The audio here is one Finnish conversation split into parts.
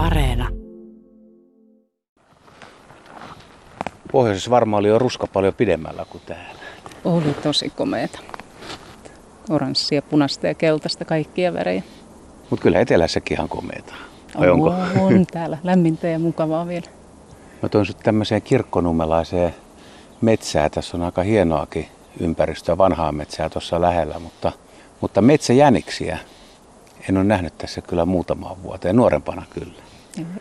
Areena. Pohjoisessa varmaan oli jo ruska paljon pidemmällä kuin täällä. Oli tosi komeeta. Oranssia, punaista ja keltaista, kaikkia värejä. Mutta kyllä etelässäkin ihan komeeta. Vai on, onko? on täällä lämmintä ja mukavaa vielä. Mä toin sut tämmöiseen kirkkonummelaiseen metsään. Tässä on aika hienoakin ympäristöä, vanhaa metsää tuossa lähellä, mutta, mutta metsäjäniksiä en ole nähnyt tässä kyllä muutamaan vuoteen, nuorempana kyllä.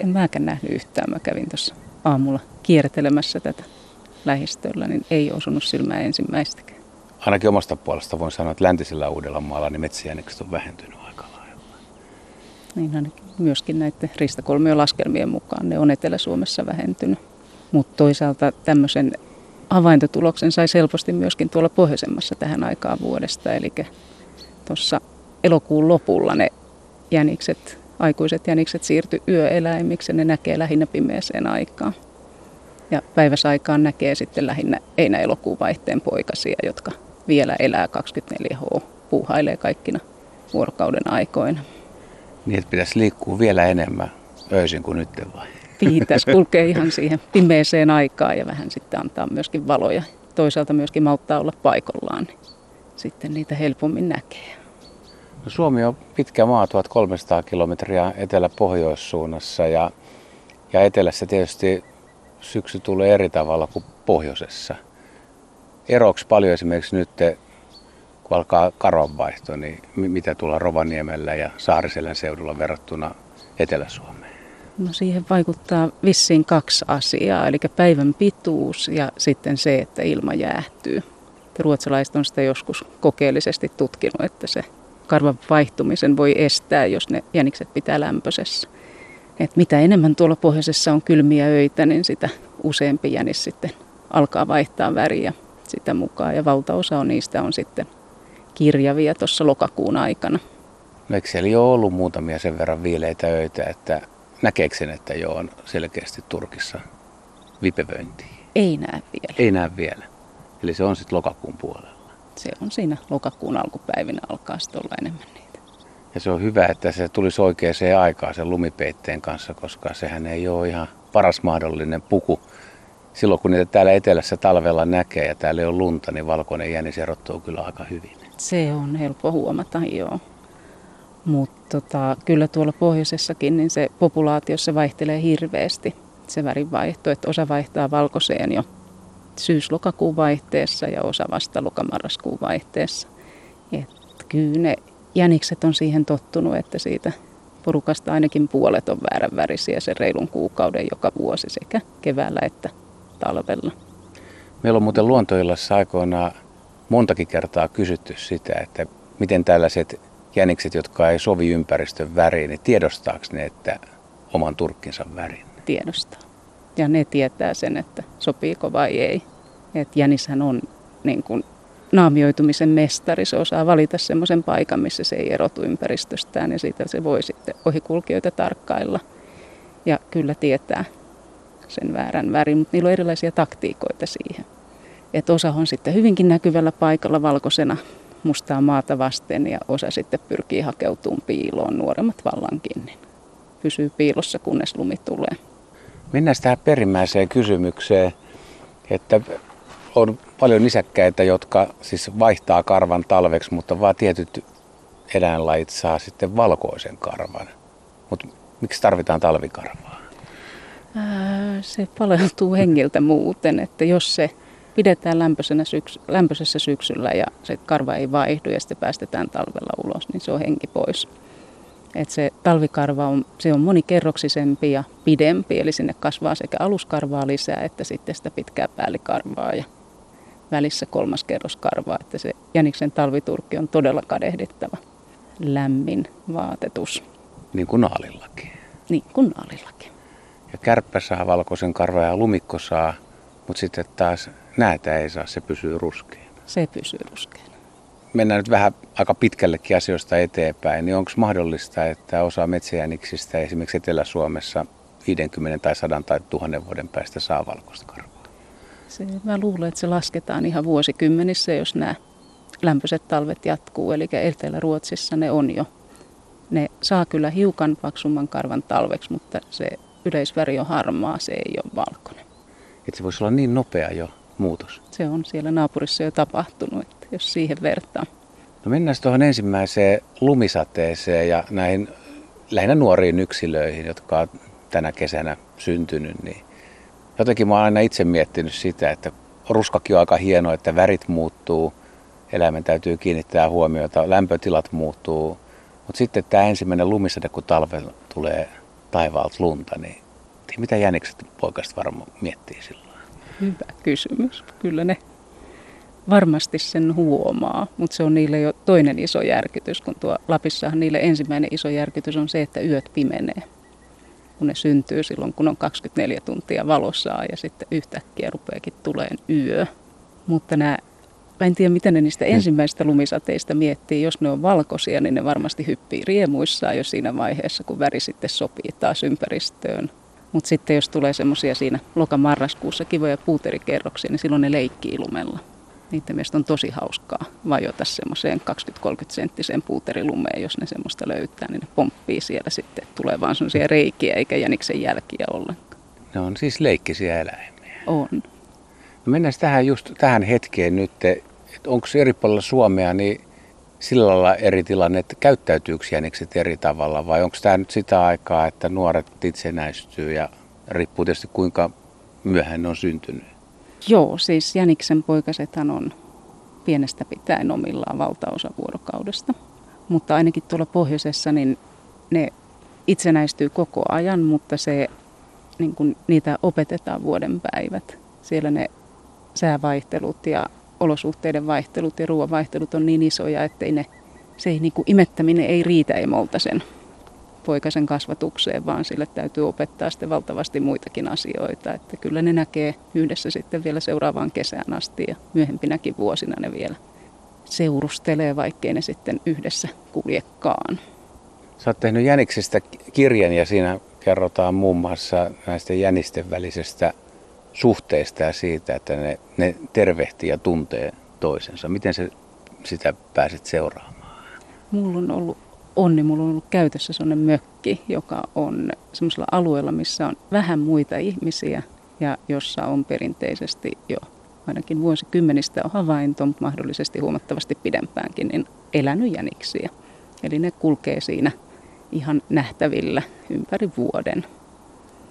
En mäkään nähnyt yhtään. Mä kävin tuossa aamulla kiertelemässä tätä lähistöllä, niin ei osunut silmään ensimmäistäkään. Ainakin omasta puolesta voin sanoa, että läntisellä Uudellamaalla niin metsäjänikset on vähentynyt aika lailla. Niin ainakin myöskin näiden ristakolmion laskelmien mukaan ne on Etelä-Suomessa vähentynyt. Mutta toisaalta tämmöisen havaintotuloksen sai helposti myöskin tuolla pohjoisemmassa tähän aikaan vuodesta. Eli tuossa elokuun lopulla ne jänikset, aikuiset jänikset siirtyi yöeläimiksi ja ne näkee lähinnä pimeäseen aikaan. Ja päiväsaikaan näkee sitten lähinnä einä elokuun vaihteen poikasia, jotka vielä elää 24H, puuhailee kaikkina vuorokauden aikoina. Niin, että pitäisi liikkua vielä enemmän öisin kuin nyt vai? Pitäisi kulkea ihan siihen pimeeseen aikaan ja vähän sitten antaa myöskin valoja. Toisaalta myöskin mauttaa olla paikallaan, niin sitten niitä helpommin näkee. Suomi on pitkä maa, 1300 kilometriä etelä-pohjoissuunnassa ja, ja etelässä tietysti syksy tulee eri tavalla kuin pohjoisessa. Eroksi paljon esimerkiksi nyt, kun alkaa karvanvaihto, niin mitä tuolla Rovaniemellä ja Saariselän seudulla verrattuna Etelä-Suomeen? No siihen vaikuttaa vissiin kaksi asiaa, eli päivän pituus ja sitten se, että ilma jäähtyy. Ruotsalaiset on sitä joskus kokeellisesti tutkinut, että se karvan vaihtumisen voi estää, jos ne jänikset pitää lämpöisessä. Et mitä enemmän tuolla pohjoisessa on kylmiä öitä, niin sitä useampi jänis sitten alkaa vaihtaa väriä sitä mukaan. Ja valtaosa on niistä on sitten kirjavia tuossa lokakuun aikana. No eikö siellä jo ollut muutamia sen verran viileitä öitä, että näkeekö sen, että jo on selkeästi Turkissa vipevöintiä? Ei näe vielä. Ei näe vielä. Eli se on sitten lokakuun puolella. Se on siinä lokakuun alkupäivinä alkaa sitten olla enemmän niitä. Ja se on hyvä, että se tulisi oikeaan aikaan sen lumipeitteen kanssa, koska sehän ei ole ihan paras mahdollinen puku. Silloin kun niitä täällä etelässä talvella näkee ja täällä ei ole lunta, niin valkoinen jänis erottuu kyllä aika hyvin. Se on helppo huomata, joo. Mutta tota, kyllä tuolla pohjoisessakin niin se populaatiossa vaihtelee hirveästi se värinvaihto, että osa vaihtaa valkoiseen jo syys-lokakuun vaihteessa ja osa vasta lokamarraskuun vaihteessa. Et kyllä ne jänikset on siihen tottunut, että siitä porukasta ainakin puolet on väärän värisiä sen reilun kuukauden joka vuosi sekä keväällä että talvella. Meillä on muuten luontoillassa aikoinaan montakin kertaa kysytty sitä, että miten tällaiset jänikset, jotka ei sovi ympäristön väriin, niin tiedostaako ne, että oman turkkinsa värin? Tiedostaa. Ja ne tietää sen, että sopiiko vai ei. Et jänishän on niin kuin naamioitumisen mestari. Se osaa valita semmoisen paikan, missä se ei erotu ympäristöstään ja siitä se voi sitten ohikulkijoita tarkkailla. Ja kyllä tietää sen väärän värin, mutta niillä on erilaisia taktiikoita siihen. Et osa on sitten hyvinkin näkyvällä paikalla valkoisena mustaa maata vasten ja osa sitten pyrkii hakeutumaan piiloon nuoremmat vallankin. Niin pysyy piilossa, kunnes lumi tulee. Mennään tähän perimmäiseen kysymykseen, että on paljon nisäkkäitä, jotka siis vaihtaa karvan talveksi, mutta vaan tietyt eläinlajit saa sitten valkoisen karvan. Mutta miksi tarvitaan talvikarvaa? Ää, se paleltuu hengiltä muuten, että jos se pidetään lämpöisenä syks- lämpöisessä syksyllä ja se karva ei vaihdu ja sitten päästetään talvella ulos, niin se on henki pois. Et se talvikarva on, se on monikerroksisempi ja pidempi, eli sinne kasvaa sekä aluskarvaa lisää että sitten sitä pitkää päällikarvaa ja välissä kolmas kerros karvaa, että se jäniksen talviturkki on todella kadehdittava lämmin vaatetus. Niin kuin naalillakin. Niin kuin naalillakin. Ja kärppä saa valkoisen karvan ja lumikko saa, mutta sitten taas näätä ei saa, se pysyy ruskeana. Se pysyy ruskeana. Mennään nyt vähän aika pitkällekin asioista eteenpäin, niin onko mahdollista, että osa metsäjäniksistä esimerkiksi Etelä-Suomessa 50 tai 100 tai 1000 vuoden päästä saa valkoista karvaa? Se, mä luulen, että se lasketaan ihan vuosikymmenissä, jos nämä lämpöiset talvet jatkuu. Eli Etelä-Ruotsissa ne on jo Ne saa kyllä hiukan paksumman karvan talveksi, mutta se yleisväri on harmaa, se ei ole valkoinen. Että se voisi olla niin nopea jo muutos. Se on siellä naapurissa jo tapahtunut, että jos siihen vertaa. No mennään tuohon ensimmäiseen lumisateeseen ja näihin lähinnä nuoriin yksilöihin, jotka tänä kesänä syntynyt. Niin jotenkin mä oon aina itse miettinyt sitä, että ruskakin on aika hieno, että värit muuttuu, eläimen täytyy kiinnittää huomiota, lämpötilat muuttuu. Mutta sitten tämä ensimmäinen lumisade, kun talvella tulee taivaalta lunta, niin mitä jänikset poikasta varmaan miettii silloin? Hyvä kysymys. Kyllä ne varmasti sen huomaa, mutta se on niille jo toinen iso järkytys, kun tuo Lapissahan niille ensimmäinen iso järkytys on se, että yöt pimenee. Kun ne syntyy silloin, kun on 24 tuntia valossa ja sitten yhtäkkiä rupeakin tulee yö. Mutta nämä, mä en tiedä miten ne niistä hmm. ensimmäisistä lumisateista miettii. Jos ne on valkoisia, niin ne varmasti hyppii riemuissaan jo siinä vaiheessa, kun väri sitten sopii taas ympäristöön. Mutta sitten jos tulee semmoisia siinä lokamarraskuussa kivoja puuterikerroksia, niin silloin ne leikkii lumella. Niiden mielestä on tosi hauskaa vajota semmoiseen 20-30 senttiseen puuterilumeen, jos ne semmoista löytää, niin ne pomppii siellä sitten. Tulee vaan semmoisia reikiä eikä jäniksen jälkiä ollenkaan. Ne on siis leikkisiä eläimiä. On. No mennään tähän just tähän hetkeen nyt, että onko eri puolilla Suomea niin sillä lailla eri tilanne, että käyttäytyykö jänikset eri tavalla vai onko tämä nyt sitä aikaa, että nuoret itsenäistyy ja riippuu tietysti kuinka myöhään ne on syntynyt? Joo, siis jäniksen poikasethan on pienestä pitäen omillaan valtaosa vuorokaudesta. Mutta ainakin tuolla pohjoisessa niin ne itsenäistyy koko ajan, mutta se, niin kun niitä opetetaan vuoden päivät. Siellä ne säävaihtelut ja olosuhteiden vaihtelut ja ruoan vaihtelut on niin isoja, että ne, se ei, niin imettäminen ei riitä emolta sen poikasen kasvatukseen, vaan sille täytyy opettaa sitten valtavasti muitakin asioita. Että kyllä ne näkee yhdessä sitten vielä seuraavaan kesään asti ja myöhempinäkin vuosina ne vielä seurustelee, vaikkei ne sitten yhdessä kuljekaan. Sä oot tehnyt Jäniksestä kirjan ja siinä kerrotaan muun muassa näistä jänisten välisestä suhteista ja siitä, että ne, ne tervehtii ja tuntee toisensa. Miten se, sitä pääset seuraamaan? Mulla on ollut onni, mulla on ollut käytössä sellainen mökki, joka on semmoisella alueella, missä on vähän muita ihmisiä ja jossa on perinteisesti jo ainakin vuosikymmenistä on havainto, mutta mahdollisesti huomattavasti pidempäänkin, niin elänyt jäniksiä. Eli ne kulkee siinä ihan nähtävillä ympäri vuoden.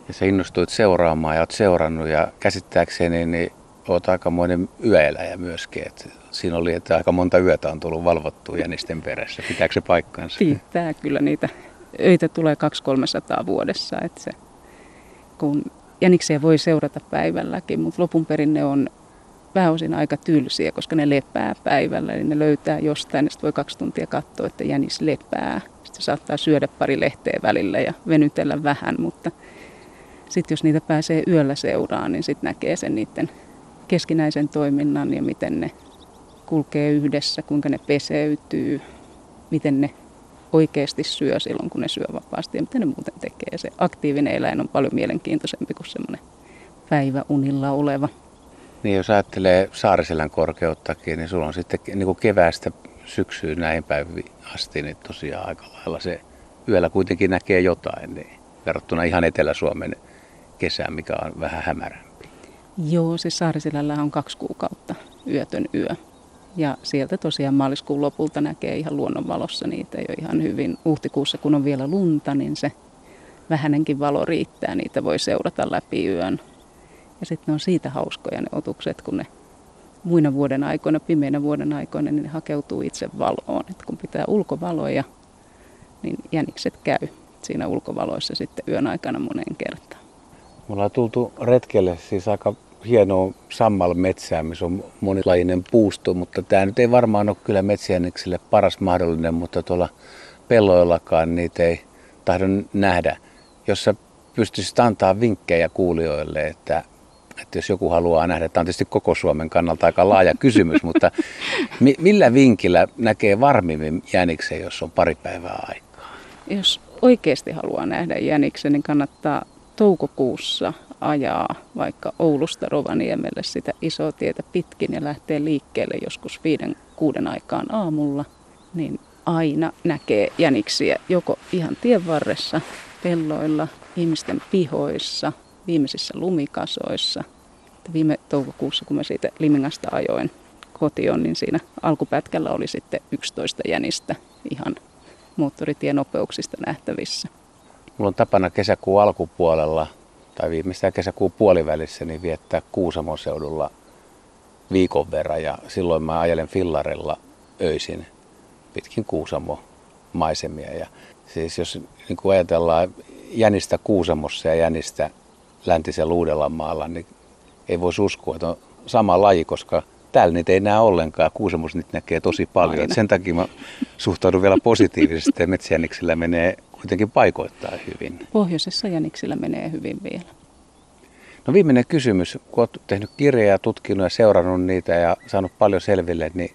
Ja sä innostuit seuraamaan ja oot seurannut ja käsittääkseni niin oot aikamoinen yöeläjä myöskin. Että siinä oli, että aika monta yötä on tullut valvottua jänisten perässä. Pitääkö se paikkansa? Pitää kyllä niitä. Öitä tulee 200-300 vuodessa. Että se, kun jäniksiä voi seurata päivälläkin, mutta lopun perin ne on pääosin aika tylsiä, koska ne lepää päivällä. Eli ne löytää jostain, ja voi kaksi tuntia katsoa, että jänis lepää. Sitten saattaa syödä pari lehteä välillä ja venytellä vähän, mutta sitten jos niitä pääsee yöllä seuraan, niin sitten näkee sen niiden keskinäisen toiminnan ja miten ne kulkee yhdessä, kuinka ne peseytyy, miten ne oikeasti syö silloin, kun ne syö vapaasti ja miten ne muuten tekee. Se aktiivinen eläin on paljon mielenkiintoisempi kuin semmoinen päiväunilla oleva. Niin jos ajattelee Saariselän korkeuttakin, niin sulla on sitten niin kuin keväästä syksyyn näin päiviin asti, niin tosiaan aika lailla se yöllä kuitenkin näkee jotain, niin verrattuna ihan Etelä-Suomen kesään, mikä on vähän hämärämpi. Joo, siis Saariselällä on kaksi kuukautta yötön yö. Ja sieltä tosiaan maaliskuun lopulta näkee ihan luonnonvalossa niitä jo ihan hyvin. Huhtikuussa, kun on vielä lunta, niin se vähänenkin valo riittää. Niitä voi seurata läpi yön. Ja sitten on siitä hauskoja ne otukset, kun ne muina vuoden aikoina, pimeinä vuoden aikoina, niin ne hakeutuu itse valoon. Et kun pitää ulkovaloja, niin jänikset käy siinä ulkovaloissa sitten yön aikana moneen kertaan. Me ollaan tultu retkelle siis aika hienoa sammalmetsää, missä on monilajinen puusto, mutta tämä nyt ei varmaan ole kyllä metsiänikselle paras mahdollinen, mutta tuolla pelloillakaan niitä ei tahdon nähdä. Jos sä pystyisit antaa vinkkejä kuulijoille, että, että jos joku haluaa nähdä, tämä on tietysti koko Suomen kannalta aika laaja kysymys, mutta mi, millä vinkillä näkee varmimmin jäniksen, jos on pari päivää aikaa? Jos oikeasti haluaa nähdä jäniksen, niin kannattaa toukokuussa ajaa vaikka Oulusta Rovaniemelle sitä isoa tietä pitkin ja lähtee liikkeelle joskus viiden, kuuden aikaan aamulla, niin aina näkee jäniksiä joko ihan tien varressa, pelloilla, ihmisten pihoissa, viimeisissä lumikasoissa. Viime toukokuussa, kun mä siitä Limingasta ajoin kotiin, niin siinä alkupätkällä oli sitten 11 jänistä ihan moottoritienopeuksista nähtävissä. Mulla on tapana kesäkuun alkupuolella tai viimeistään kesäkuun puolivälissä niin viettää Kuusamon seudulla viikon verran ja silloin mä ajelen fillarella öisin pitkin Kuusamo maisemia. Ja siis jos niin kuin ajatellaan jänistä Kuusamossa ja jänistä läntisen Luudellanmaalla, niin ei voisi uskoa, että on sama laji, koska täällä niitä ei näe ollenkaan. Kuusamossa niitä näkee tosi paljon. Sen takia mä suhtaudun vielä positiivisesti ja metsäjäniksillä menee kuitenkin paikoittaa hyvin. Pohjoisessa jäniksillä menee hyvin vielä. No viimeinen kysymys. Kun olet tehnyt kirjaa ja tutkinut ja seurannut niitä ja saanut paljon selville, niin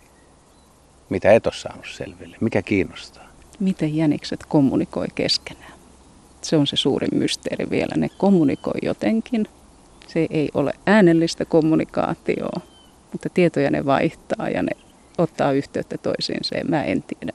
mitä et ole saanut selville? Mikä kiinnostaa? Miten jänikset kommunikoi keskenään? Se on se suurin mysteeri vielä. Ne kommunikoi jotenkin. Se ei ole äänellistä kommunikaatioa, mutta tietoja ne vaihtaa ja ne ottaa yhteyttä toisiinsa. Mä en tiedä